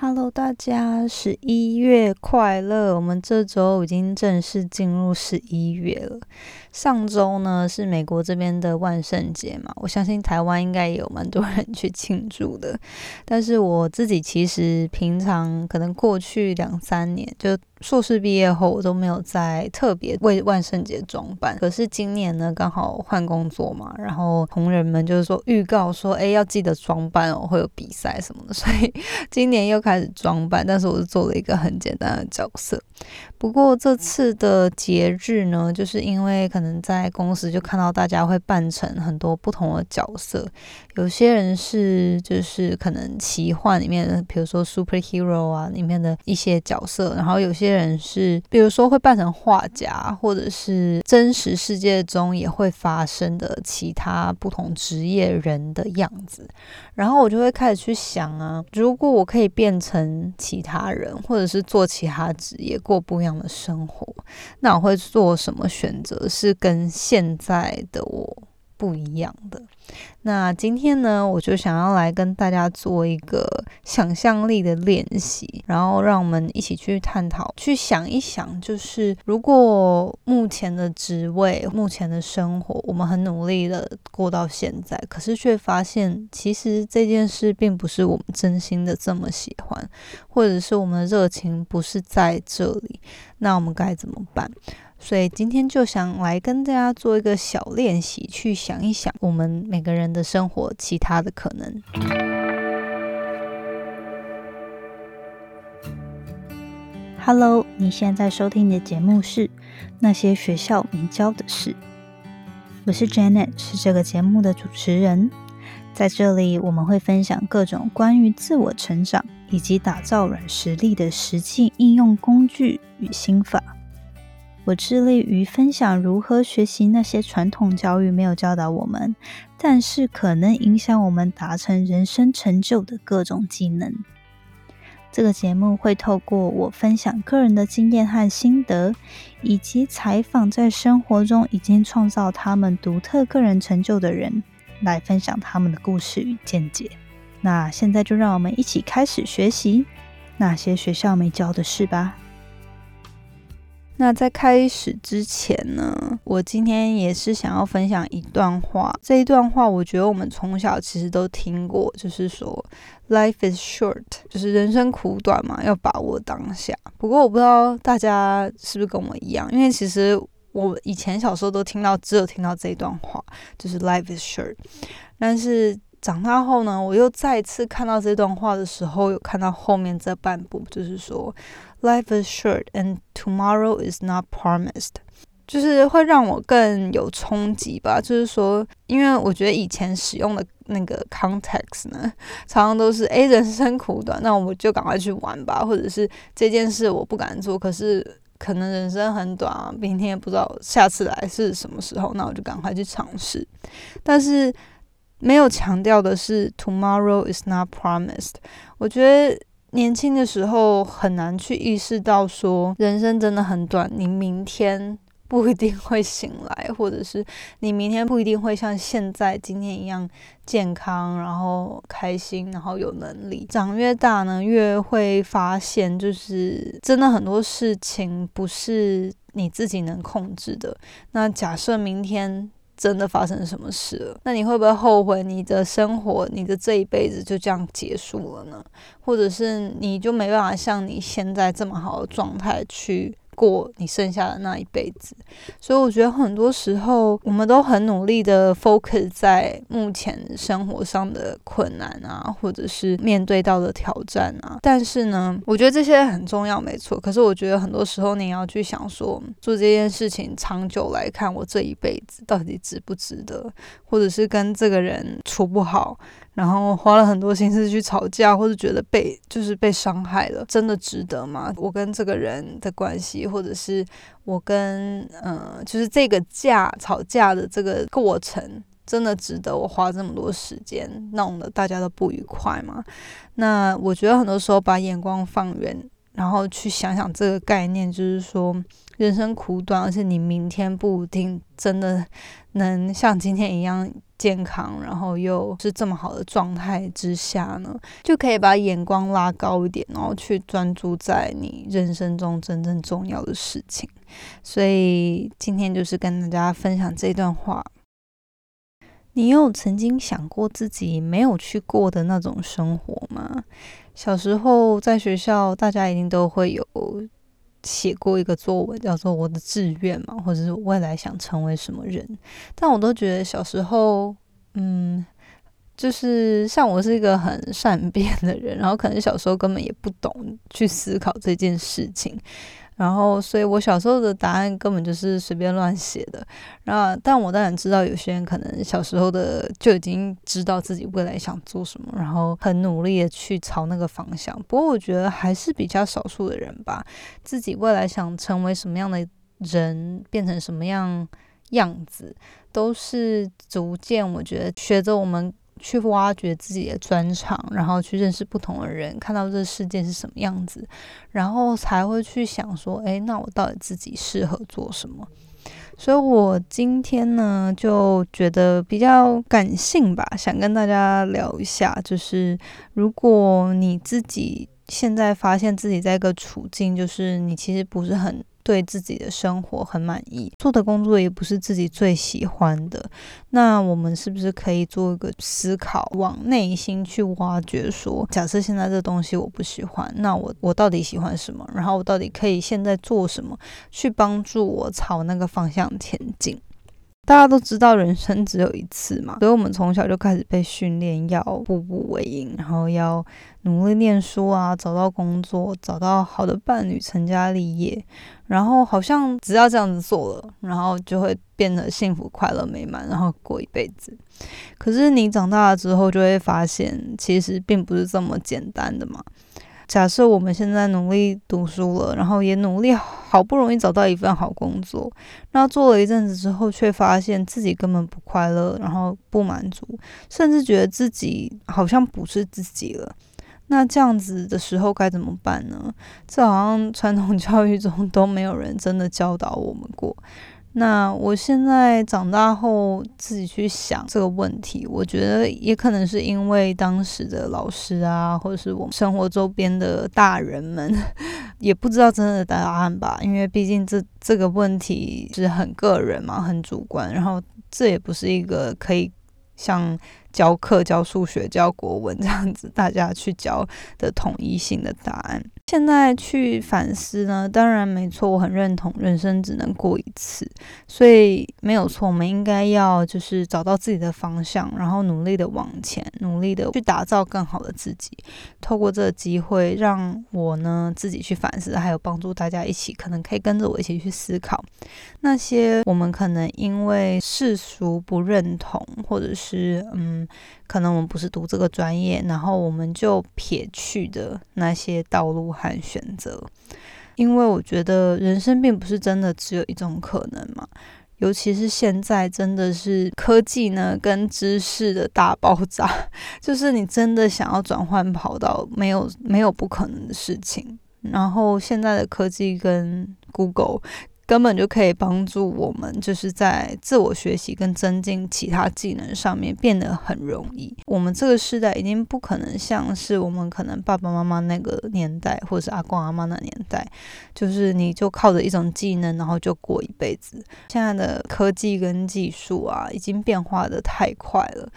Hello，大家，十一月快乐！我们这周已经正式进入十一月了。上周呢是美国这边的万圣节嘛，我相信台湾应该也有蛮多人去庆祝的。但是我自己其实平常可能过去两三年就。硕士毕业后，我都没有再特别为万圣节装扮。可是今年呢，刚好换工作嘛，然后同仁们就是说预告说，哎，要记得装扮哦，会有比赛什么的，所以今年又开始装扮。但是我是做了一个很简单的角色。不过这次的节日呢，就是因为可能在公司就看到大家会扮成很多不同的角色，有些人是就是可能奇幻里面的，比如说 superhero 啊里面的一些角色，然后有些些人是比如说会扮成画家，或者是真实世界中也会发生的其他不同职业人的样子，然后我就会开始去想啊，如果我可以变成其他人，或者是做其他职业，过不一。样的生活，那我会做什么选择？是跟现在的我。不一样的。那今天呢，我就想要来跟大家做一个想象力的练习，然后让我们一起去探讨，去想一想，就是如果目前的职位、目前的生活，我们很努力的过到现在，可是却发现其实这件事并不是我们真心的这么喜欢，或者是我们的热情不是在这里，那我们该怎么办？所以今天就想来跟大家做一个小练习，去想一想我们每个人的生活其他的可能。Hello，你现在收听的节目是《那些学校没教的事》，我是 Janet，是这个节目的主持人。在这里，我们会分享各种关于自我成长以及打造软实力的实际应用工具与心法。我致力于分享如何学习那些传统教育没有教导我们，但是可能影响我们达成人生成就的各种技能。这个节目会透过我分享个人的经验和心得，以及采访在生活中已经创造他们独特个人成就的人，来分享他们的故事与见解。那现在就让我们一起开始学习那些学校没教的事吧。那在开始之前呢，我今天也是想要分享一段话。这一段话，我觉得我们从小其实都听过，就是说 “life is short”，就是人生苦短嘛，要把握当下。不过我不知道大家是不是跟我一样，因为其实我以前小时候都听到，只有听到这一段话，就是 “life is short”。但是长大后呢，我又再次看到这段话的时候，有看到后面这半部，就是说。Life is short, and tomorrow is not promised。就是会让我更有冲击吧。就是说，因为我觉得以前使用的那个 context 呢，常常都是诶，人生苦短，那我们就赶快去玩吧。或者是这件事我不敢做，可是可能人生很短啊，明天也不知道下次来是什么时候，那我就赶快去尝试。但是没有强调的是，tomorrow is not promised。我觉得。年轻的时候很难去意识到，说人生真的很短，你明天不一定会醒来，或者是你明天不一定会像现在今天一样健康，然后开心，然后有能力。长越大呢，越会发现，就是真的很多事情不是你自己能控制的。那假设明天。真的发生什么事了？那你会不会后悔你的生活，你的这一辈子就这样结束了呢？或者是你就没办法像你现在这么好的状态去？过你剩下的那一辈子，所以我觉得很多时候我们都很努力的 focus 在目前生活上的困难啊，或者是面对到的挑战啊。但是呢，我觉得这些很重要，没错。可是我觉得很多时候你要去想说，做这件事情长久来看，我这一辈子到底值不值得，或者是跟这个人处不好。然后花了很多心思去吵架，或者觉得被就是被伤害了，真的值得吗？我跟这个人的关系，或者是我跟嗯，就是这个架吵架的这个过程，真的值得我花这么多时间弄得大家都不愉快吗？那我觉得很多时候把眼光放远，然后去想想这个概念，就是说人生苦短，而且你明天不一定真的能像今天一样。健康，然后又是这么好的状态之下呢，就可以把眼光拉高一点，然后去专注在你人生中真正重要的事情。所以今天就是跟大家分享这段话。你有曾经想过自己没有去过的那种生活吗？小时候在学校，大家一定都会有写过一个作文，叫做“我的志愿”嘛，或者是未来想成为什么人。但我都觉得小时候，嗯，就是像我是一个很善变的人，然后可能小时候根本也不懂去思考这件事情。然后，所以我小时候的答案根本就是随便乱写的。然后，但我当然知道有些人可能小时候的就已经知道自己未来想做什么，然后很努力的去朝那个方向。不过，我觉得还是比较少数的人吧，自己未来想成为什么样的人，变成什么样样子，都是逐渐我觉得学着我们。去挖掘自己的专长，然后去认识不同的人，看到这世界是什么样子，然后才会去想说，哎，那我到底自己适合做什么？所以我今天呢，就觉得比较感性吧，想跟大家聊一下，就是如果你自己现在发现自己在一个处境，就是你其实不是很。对自己的生活很满意，做的工作也不是自己最喜欢的，那我们是不是可以做一个思考，往内心去挖掘？说，假设现在这东西我不喜欢，那我我到底喜欢什么？然后我到底可以现在做什么，去帮助我朝那个方向前进？大家都知道人生只有一次嘛，所以我们从小就开始被训练要步步为营，然后要努力念书啊，找到工作，找到好的伴侣，成家立业，然后好像只要这样子做了，然后就会变得幸福、快乐、美满，然后过一辈子。可是你长大了之后，就会发现其实并不是这么简单的嘛。假设我们现在努力读书了，然后也努力好不容易找到一份好工作，那做了一阵子之后，却发现自己根本不快乐，然后不满足，甚至觉得自己好像不是自己了。那这样子的时候该怎么办呢？这好像传统教育中都没有人真的教导我们过。那我现在长大后自己去想这个问题，我觉得也可能是因为当时的老师啊，或者是我们生活周边的大人们，也不知道真的答案吧。因为毕竟这这个问题是很个人嘛，很主观，然后这也不是一个可以像。教课、教数学、教国文这样子，大家去教的统一性的答案。现在去反思呢，当然没错，我很认同人生只能过一次，所以没有错，我们应该要就是找到自己的方向，然后努力的往前，努力的去打造更好的自己。透过这个机会，让我呢自己去反思，还有帮助大家一起，可能可以跟着我一起去思考那些我们可能因为世俗不认同，或者是嗯。可能我们不是读这个专业，然后我们就撇去的那些道路和选择，因为我觉得人生并不是真的只有一种可能嘛。尤其是现在，真的是科技呢跟知识的大爆炸，就是你真的想要转换跑道，没有没有不可能的事情。然后现在的科技跟 Google。根本就可以帮助我们，就是在自我学习跟增进其他技能上面变得很容易。我们这个时代已经不可能像是我们可能爸爸妈妈那个年代，或者是阿公阿妈那年代，就是你就靠着一种技能，然后就过一辈子。现在的科技跟技术啊，已经变化的太快了。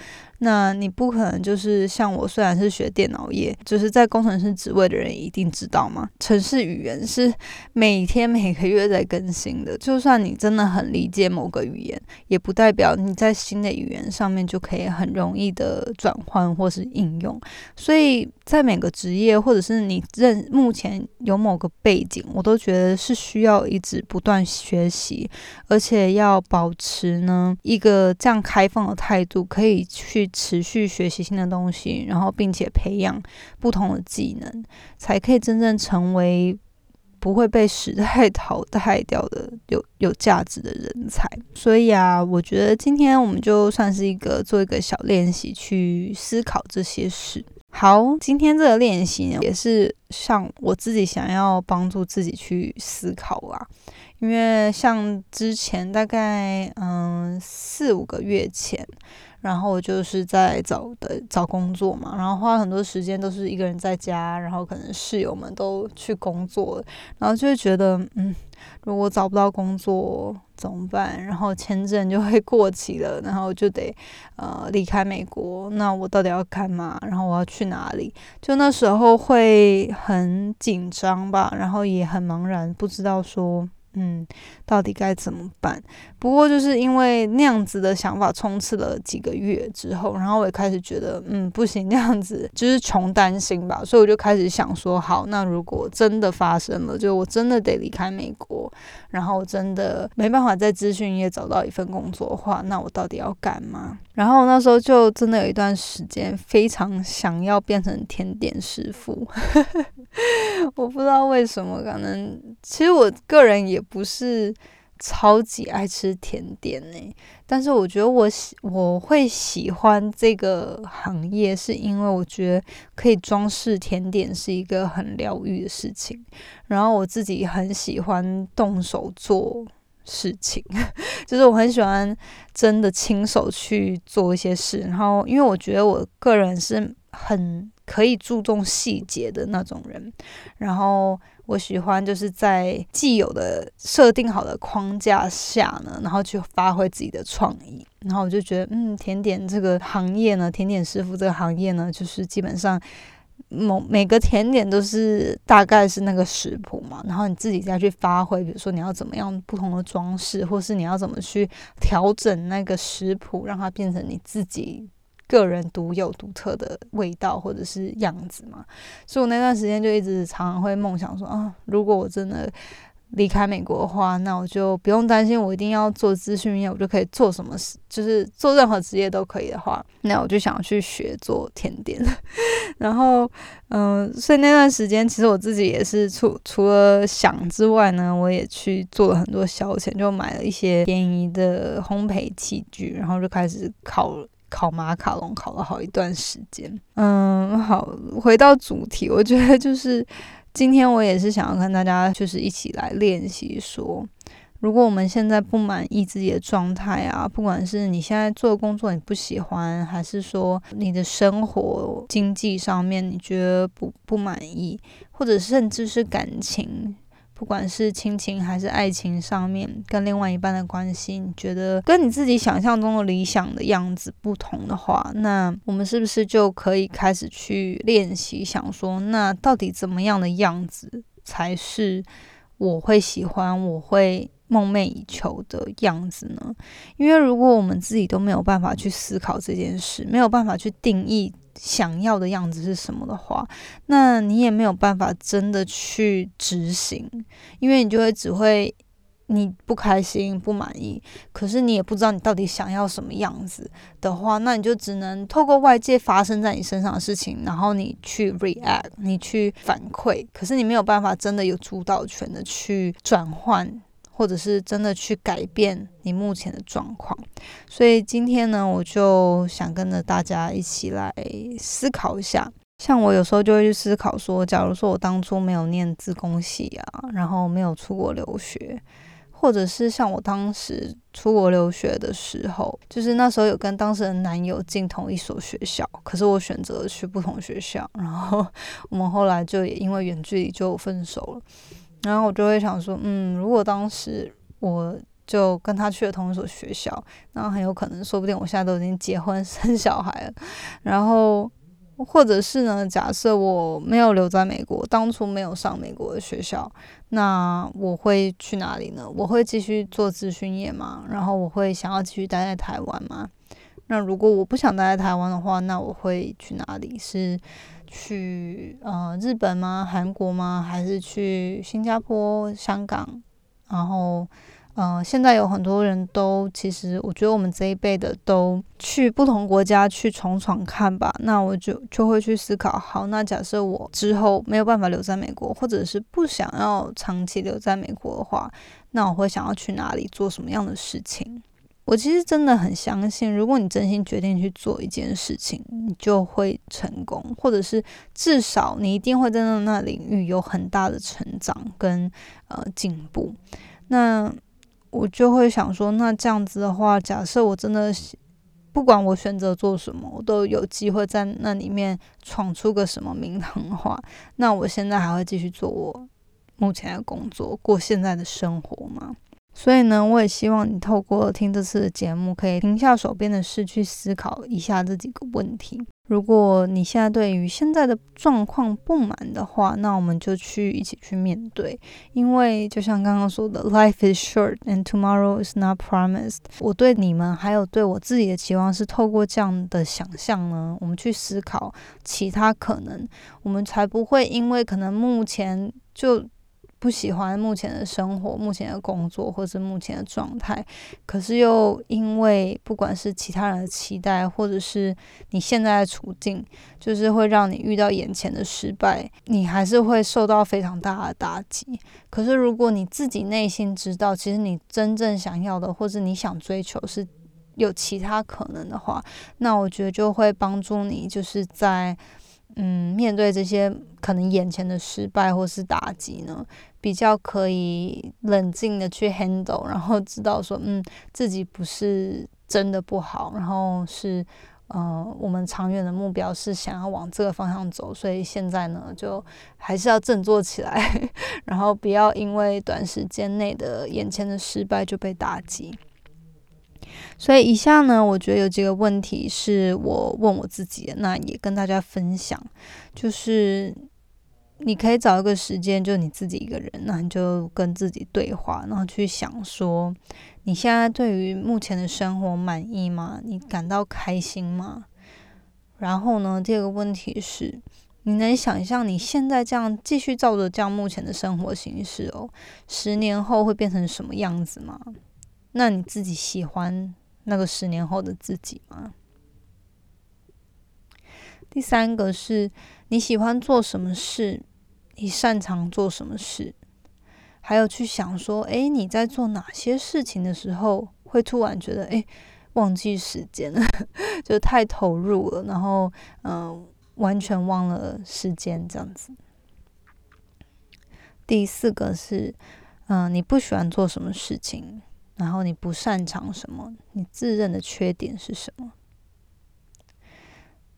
那你不可能就是像我，虽然是学电脑业，就是在工程师职位的人一定知道吗？城市语言是每天每个月在更新的，就算你真的很理解某个语言，也不代表你在新的语言上面就可以很容易的转换或是应用。所以在每个职业，或者是你认目前有某个背景，我都觉得是需要一直不断学习，而且要保持呢一个这样开放的态度，可以去。持续学习新的东西，然后并且培养不同的技能，才可以真正成为不会被时代淘汰掉的有有价值的人才。所以啊，我觉得今天我们就算是一个做一个小练习，去思考这些事。好，今天这个练习，也是像我自己想要帮助自己去思考啊。因为像之前大概嗯四五个月前。然后我就是在找的找工作嘛，然后花很多时间都是一个人在家，然后可能室友们都去工作，然后就会觉得，嗯，如果找不到工作怎么办？然后签证就会过期了，然后就得呃离开美国，那我到底要干嘛？然后我要去哪里？就那时候会很紧张吧，然后也很茫然，不知道说。嗯，到底该怎么办？不过就是因为那样子的想法冲刺了几个月之后，然后我也开始觉得，嗯，不行，那样子就是穷担心吧。所以我就开始想说，好，那如果真的发生了，就我真的得离开美国，然后我真的没办法在资讯业找到一份工作的话，那我到底要干嘛？然后那时候就真的有一段时间非常想要变成甜点师傅，我不知道为什么，可能其实我个人也不是超级爱吃甜点呢，但是我觉得我喜我会喜欢这个行业，是因为我觉得可以装饰甜点是一个很疗愈的事情，然后我自己很喜欢动手做。事情 就是我很喜欢真的亲手去做一些事，然后因为我觉得我个人是很可以注重细节的那种人，然后我喜欢就是在既有的设定好的框架下呢，然后去发挥自己的创意，然后我就觉得嗯，甜点这个行业呢，甜点师傅这个行业呢，就是基本上。某每个甜点都是大概是那个食谱嘛，然后你自己再去发挥，比如说你要怎么样不同的装饰，或是你要怎么去调整那个食谱，让它变成你自己个人独有、独特的味道或者是样子嘛。所以我那段时间就一直常常会梦想说啊，如果我真的。离开美国的话，那我就不用担心我一定要做资讯业，我就可以做什么事，就是做任何职业都可以的话，那我就想去学做甜点。然后，嗯，所以那段时间其实我自己也是除除了想之外呢，我也去做了很多消遣，就买了一些便宜的烘焙器具，然后就开始烤烤马卡龙，烤了好一段时间。嗯，好，回到主题，我觉得就是。今天我也是想要跟大家，就是一起来练习说，如果我们现在不满意自己的状态啊，不管是你现在做的工作你不喜欢，还是说你的生活经济上面你觉得不不满意，或者甚至是感情。不管是亲情还是爱情上面，跟另外一半的关系，你觉得跟你自己想象中的理想的样子不同的话，那我们是不是就可以开始去练习，想说，那到底怎么样的样子才是我会喜欢，我会。梦寐以求的样子呢？因为如果我们自己都没有办法去思考这件事，没有办法去定义想要的样子是什么的话，那你也没有办法真的去执行，因为你就会只会你不开心、不满意，可是你也不知道你到底想要什么样子的话，那你就只能透过外界发生在你身上的事情，然后你去 react，你去反馈，可是你没有办法真的有主导权的去转换。或者是真的去改变你目前的状况，所以今天呢，我就想跟着大家一起来思考一下。像我有时候就会去思考说，假如说我当初没有念自贡系啊，然后没有出国留学，或者是像我当时出国留学的时候，就是那时候有跟当时的男友进同一所学校，可是我选择去不同学校，然后我们后来就也因为远距离就分手了。然后我就会想说，嗯，如果当时我就跟他去了同一所学校，那很有可能，说不定我现在都已经结婚 生小孩了。然后，或者是呢，假设我没有留在美国，当初没有上美国的学校，那我会去哪里呢？我会继续做咨询业吗？然后我会想要继续待在台湾吗？那如果我不想待在台湾的话，那我会去哪里？是？去呃日本吗？韩国吗？还是去新加坡、香港？然后呃，现在有很多人都其实，我觉得我们这一辈的都去不同国家去闯闯看吧。那我就就会去思考，好，那假设我之后没有办法留在美国，或者是不想要长期留在美国的话，那我会想要去哪里做什么样的事情？我其实真的很相信，如果你真心决定去做一件事情，你就会成功，或者是至少你一定会在那那领域有很大的成长跟呃进步。那我就会想说，那这样子的话，假设我真的不管我选择做什么，我都有机会在那里面闯出个什么名堂的话，那我现在还会继续做我目前的工作，过现在的生活吗？所以呢，我也希望你透过听这次的节目，可以停下手边的事，去思考一下这几个问题。如果你现在对于现在的状况不满的话，那我们就去一起去面对。因为就像刚刚说的，Life is short and tomorrow is not promised。我对你们还有对我自己的期望是，透过这样的想象呢，我们去思考其他可能，我们才不会因为可能目前就。不喜欢目前的生活、目前的工作，或是目前的状态，可是又因为不管是其他人的期待，或者是你现在的处境，就是会让你遇到眼前的失败，你还是会受到非常大的打击。可是如果你自己内心知道，其实你真正想要的，或者你想追求是有其他可能的话，那我觉得就会帮助你，就是在。嗯，面对这些可能眼前的失败或是打击呢，比较可以冷静的去 handle，然后知道说，嗯，自己不是真的不好，然后是，呃，我们长远的目标是想要往这个方向走，所以现在呢，就还是要振作起来，然后不要因为短时间内的眼前的失败就被打击。所以以下呢，我觉得有几个问题是我问我自己的，那也跟大家分享。就是你可以找一个时间，就你自己一个人，那你就跟自己对话，然后去想说，你现在对于目前的生活满意吗？你感到开心吗？然后呢，第二个问题是，你能想象你现在这样继续照着这样目前的生活形式哦，十年后会变成什么样子吗？那你自己喜欢那个十年后的自己吗？第三个是你喜欢做什么事，你擅长做什么事，还有去想说，哎，你在做哪些事情的时候，会突然觉得，哎，忘记时间了，就太投入了，然后，嗯，完全忘了时间这样子。第四个是，嗯，你不喜欢做什么事情。然后你不擅长什么？你自认的缺点是什么？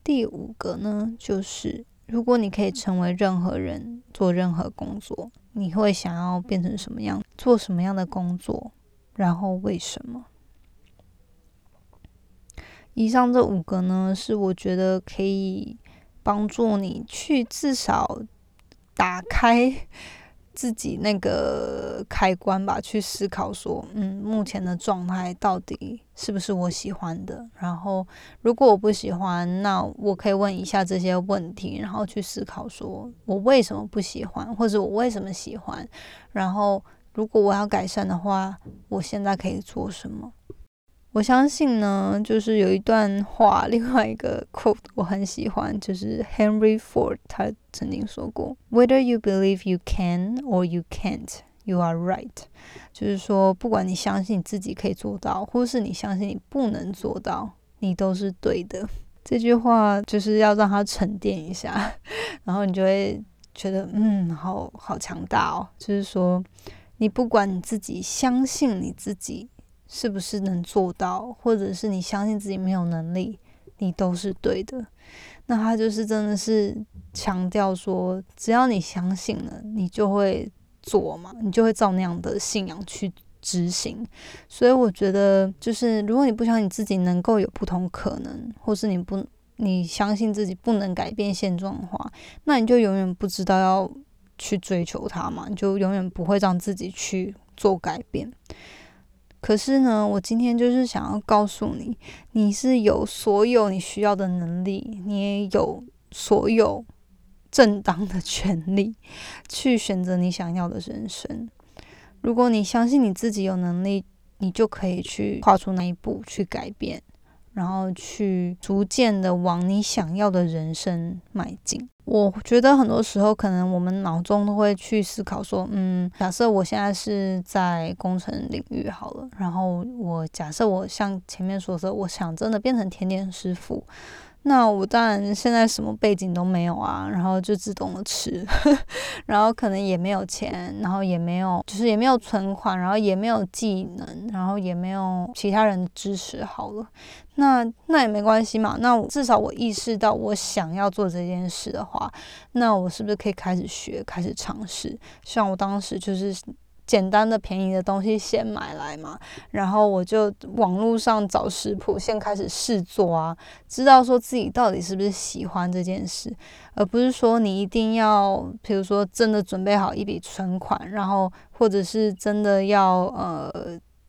第五个呢，就是如果你可以成为任何人，做任何工作，你会想要变成什么样？做什么样的工作？然后为什么？以上这五个呢，是我觉得可以帮助你去至少打开。自己那个开关吧，去思考说，嗯，目前的状态到底是不是我喜欢的？然后，如果我不喜欢，那我可以问一下这些问题，然后去思考说我为什么不喜欢，或者我为什么喜欢？然后，如果我要改善的话，我现在可以做什么？我相信呢，就是有一段话，另外一个 quote 我很喜欢，就是 Henry Ford 他曾经说过：“Whether you believe you can or you can't, you are right。”就是说，不管你相信自己可以做到，或是你相信你不能做到，你都是对的。这句话就是要让它沉淀一下，然后你就会觉得，嗯，好好强大哦。就是说，你不管你自己相信你自己。是不是能做到，或者是你相信自己没有能力，你都是对的。那他就是真的是强调说，只要你相信了，你就会做嘛，你就会照那样的信仰去执行。所以我觉得，就是如果你不相信自己能够有不同可能，或是你不你相信自己不能改变现状的话，那你就永远不知道要去追求它嘛，你就永远不会让自己去做改变。可是呢，我今天就是想要告诉你，你是有所有你需要的能力，你也有所有正当的权利去选择你想要的人生。如果你相信你自己有能力，你就可以去跨出那一步，去改变。然后去逐渐的往你想要的人生迈进。我觉得很多时候，可能我们脑中都会去思考说，嗯，假设我现在是在工程领域好了，然后我假设我像前面说的，我想真的变成甜点师傅，那我当然现在什么背景都没有啊，然后就自动的吃，然后可能也没有钱，然后也没有，就是也没有存款，然后也没有技能，然后也没有其他人支持。好了，那那也没关系嘛。那至少我意识到我想要做这件事的话，那我是不是可以开始学，开始尝试？像我当时就是。简单的便宜的东西先买来嘛，然后我就网络上找食谱，先开始试做啊，知道说自己到底是不是喜欢这件事，而不是说你一定要，比如说真的准备好一笔存款，然后或者是真的要呃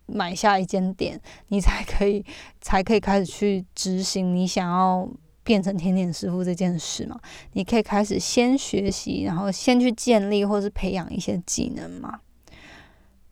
买下一间店，你才可以才可以开始去执行你想要变成甜点师傅这件事嘛。你可以开始先学习，然后先去建立或是培养一些技能嘛。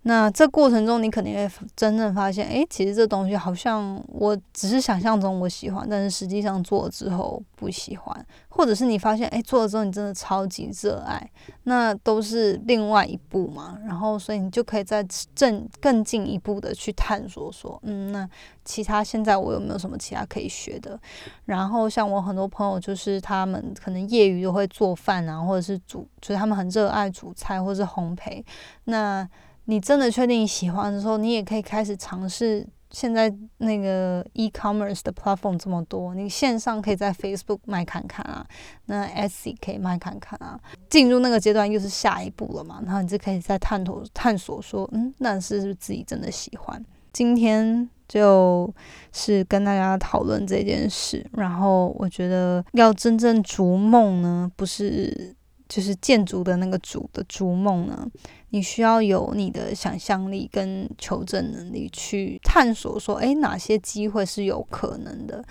那这过程中，你肯定会真正发现，哎，其实这东西好像我只是想象中我喜欢，但是实际上做了之后不喜欢，或者是你发现，哎，做了之后你真的超级热爱，那都是另外一步嘛。然后，所以你就可以再正更进一步的去探索，说，嗯，那其他现在我有没有什么其他可以学的？然后，像我很多朋友，就是他们可能业余都会做饭啊，或者是煮，就是他们很热爱煮菜或者是烘焙，那。你真的确定你喜欢的时候，你也可以开始尝试。现在那个 e-commerce 的 platform 这么多，你线上可以在 Facebook 卖看看啊，那 s e 可以卖看看啊。进入那个阶段又是下一步了嘛，然后你就可以再探索探索说，嗯，那是不是自己真的喜欢？今天就是跟大家讨论这件事，然后我觉得要真正逐梦呢，不是。就是建筑的那个主的逐梦呢，你需要有你的想象力跟求证能力去探索，说，诶，哪些机会是有可能的，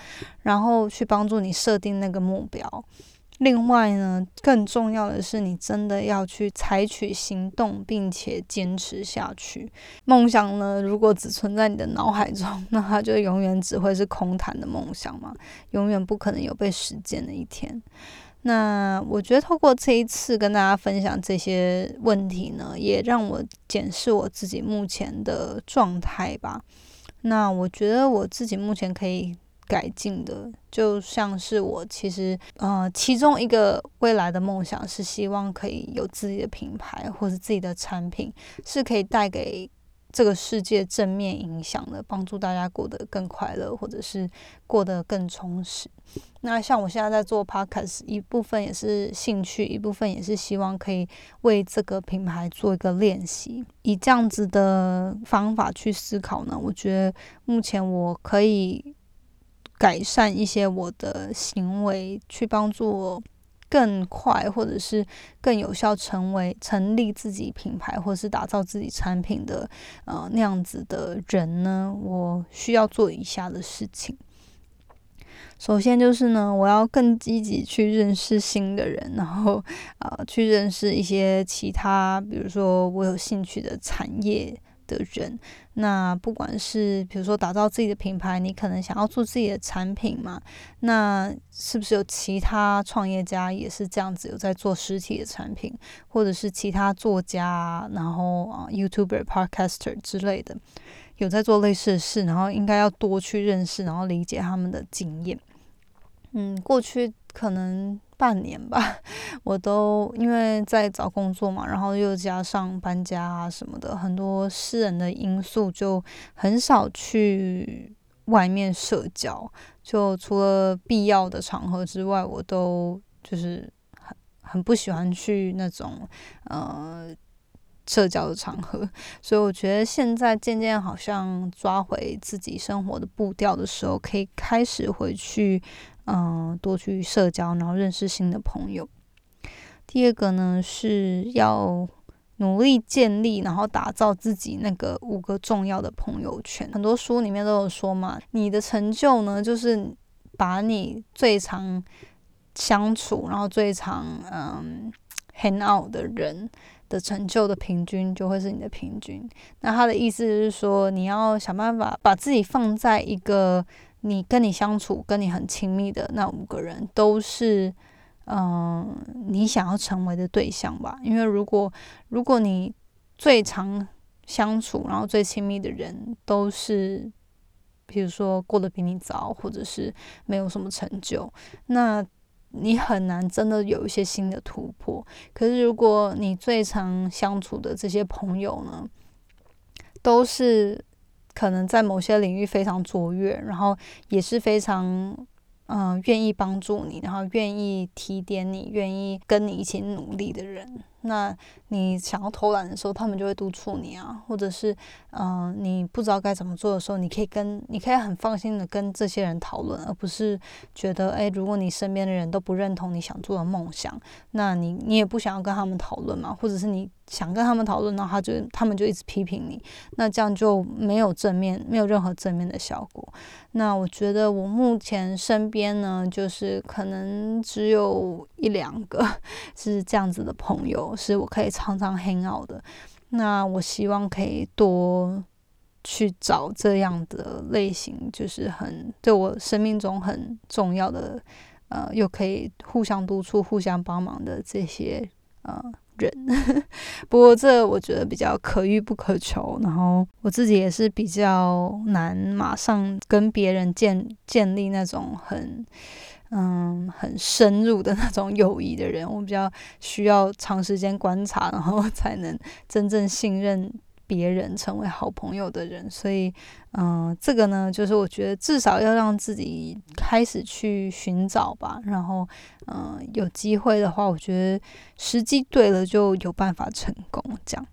然后去帮助你设定那个目标。另外呢，更重要的是，你真的要去采取行动，并且坚持下去。梦想呢，如果只存在你的脑海中，那它就永远只会是空谈的梦想嘛，永远不可能有被实践的一天。那我觉得透过这一次跟大家分享这些问题呢，也让我检视我自己目前的状态吧。那我觉得我自己目前可以改进的，就像是我其实呃，其中一个未来的梦想是希望可以有自己的品牌或者自己的产品，是可以带给。这个世界正面影响的，帮助大家过得更快乐，或者是过得更充实。那像我现在在做 podcast，一部分也是兴趣，一部分也是希望可以为这个品牌做一个练习。以这样子的方法去思考呢，我觉得目前我可以改善一些我的行为，去帮助我。更快，或者是更有效，成为成立自己品牌，或者是打造自己产品的呃那样子的人呢？我需要做以下的事情。首先就是呢，我要更积极去认识新的人，然后呃去认识一些其他，比如说我有兴趣的产业。的人，那不管是比如说打造自己的品牌，你可能想要做自己的产品嘛？那是不是有其他创业家也是这样子有在做实体的产品，或者是其他作家，然后啊 YouTuber、Podcaster 之类的有在做类似的事，然后应该要多去认识，然后理解他们的经验。嗯，过去可能。半年吧，我都因为在找工作嘛，然后又加上搬家啊什么的，很多私人的因素，就很少去外面社交。就除了必要的场合之外，我都就是很很不喜欢去那种呃社交的场合。所以我觉得现在渐渐好像抓回自己生活的步调的时候，可以开始回去。嗯，多去社交，然后认识新的朋友。第二个呢，是要努力建立，然后打造自己那个五个重要的朋友圈。很多书里面都有说嘛，你的成就呢，就是把你最常相处，然后最常嗯 hang out 的人的成就的平均，就会是你的平均。那他的意思是说，你要想办法把自己放在一个。你跟你相处、跟你很亲密的那五个人，都是嗯你想要成为的对象吧？因为如果如果你最常相处，然后最亲密的人都是，比如说过得比你早，或者是没有什么成就，那你很难真的有一些新的突破。可是如果你最常相处的这些朋友呢，都是可能在某些领域非常卓越，然后也是非常。嗯，愿意帮助你，然后愿意提点你，愿意跟你一起努力的人。那你想要偷懒的时候，他们就会督促你啊，或者是，嗯，你不知道该怎么做的时候，你可以跟，你可以很放心的跟这些人讨论，而不是觉得，哎，如果你身边的人都不认同你想做的梦想，那你你也不想要跟他们讨论嘛，或者是你想跟他们讨论，然后他就他们就一直批评你，那这样就没有正面，没有任何正面的效果。那我觉得我目前身边呢，就是可能只有一两个 是这样子的朋友。是我可以常常 hang out 的，那我希望可以多去找这样的类型，就是很对我生命中很重要的，呃，又可以互相督促、互相帮忙的这些呃人。不过这我觉得比较可遇不可求，然后我自己也是比较难马上跟别人建建立那种很。嗯，很深入的那种友谊的人，我比较需要长时间观察，然后 才能真正信任别人，成为好朋友的人。所以，嗯，这个呢，就是我觉得至少要让自己开始去寻找吧。然后，嗯，有机会的话，我觉得时机对了就有办法成功。这样。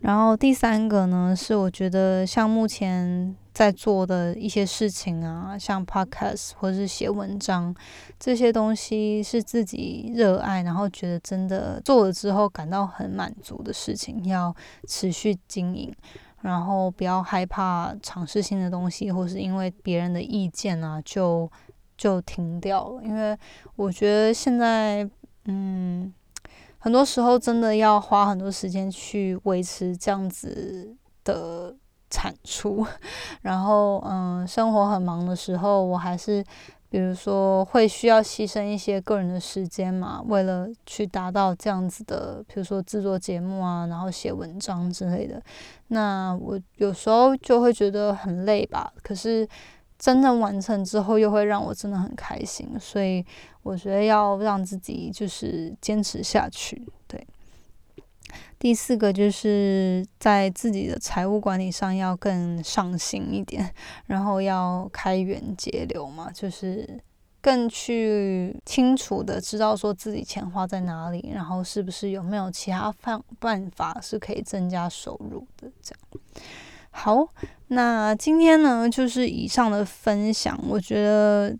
然后第三个呢，是我觉得像目前。在做的一些事情啊，像 podcast 或者是写文章这些东西，是自己热爱，然后觉得真的做了之后感到很满足的事情，要持续经营，然后不要害怕尝试新的东西，或是因为别人的意见啊，就就停掉了。因为我觉得现在，嗯，很多时候真的要花很多时间去维持这样子的。产出，然后嗯，生活很忙的时候，我还是比如说会需要牺牲一些个人的时间嘛，为了去达到这样子的，比如说制作节目啊，然后写文章之类的。那我有时候就会觉得很累吧，可是真正完成之后，又会让我真的很开心。所以我觉得要让自己就是坚持下去，对。第四个就是在自己的财务管理上要更上心一点，然后要开源节流嘛，就是更去清楚的知道说自己钱花在哪里，然后是不是有没有其他方办法是可以增加收入的。这样好，那今天呢就是以上的分享，我觉得。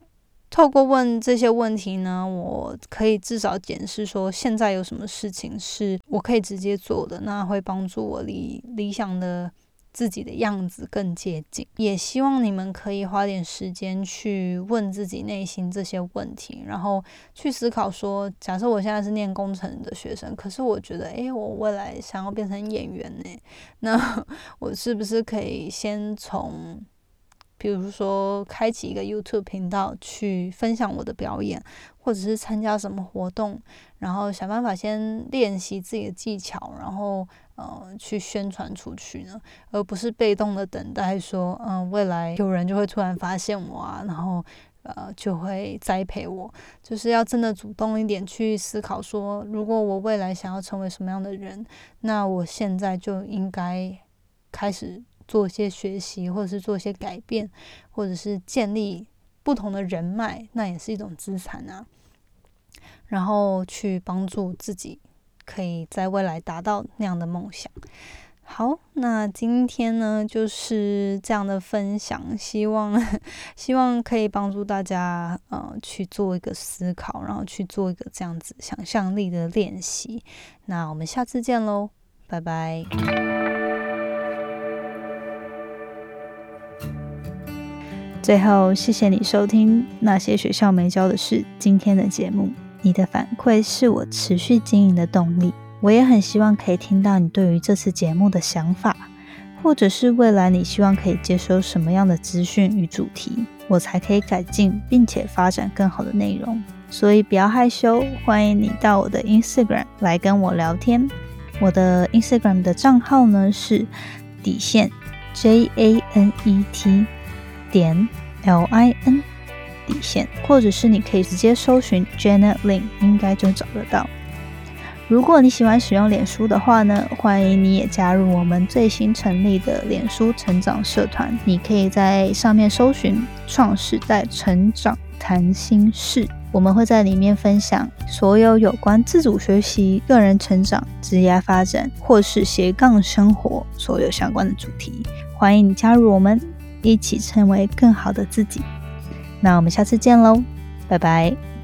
透过问这些问题呢，我可以至少检视说现在有什么事情是我可以直接做的，那会帮助我离理想的自己的样子更接近。也希望你们可以花点时间去问自己内心这些问题，然后去思考说，假设我现在是念工程的学生，可是我觉得，诶，我未来想要变成演员呢，那我是不是可以先从？比如说，开启一个 YouTube 频道去分享我的表演，或者是参加什么活动，然后想办法先练习自己的技巧，然后呃去宣传出去呢，而不是被动的等待说，嗯，未来有人就会突然发现我啊，然后呃就会栽培我，就是要真的主动一点去思考说，如果我未来想要成为什么样的人，那我现在就应该开始。做一些学习，或者是做一些改变，或者是建立不同的人脉，那也是一种资产啊。然后去帮助自己，可以在未来达到那样的梦想。好，那今天呢就是这样的分享，希望 希望可以帮助大家，呃，去做一个思考，然后去做一个这样子想象力的练习。那我们下次见喽，拜拜。最后，谢谢你收听那些学校没教的事今天的节目。你的反馈是我持续经营的动力。我也很希望可以听到你对于这次节目的想法，或者是未来你希望可以接收什么样的资讯与主题，我才可以改进并且发展更好的内容。所以不要害羞，欢迎你到我的 Instagram 来跟我聊天。我的 Instagram 的账号呢是底线。J A N E T 点 L I N 底线，或者是你可以直接搜寻 Janet Lin，应该就找得到。如果你喜欢使用脸书的话呢，欢迎你也加入我们最新成立的脸书成长社团。你可以在上面搜寻“创时代成长谈心事”，我们会在里面分享所有有关自主学习、个人成长、职业发展或是斜杠生活所有相关的主题。欢迎你加入我们，一起成为更好的自己。那我们下次见喽，拜拜。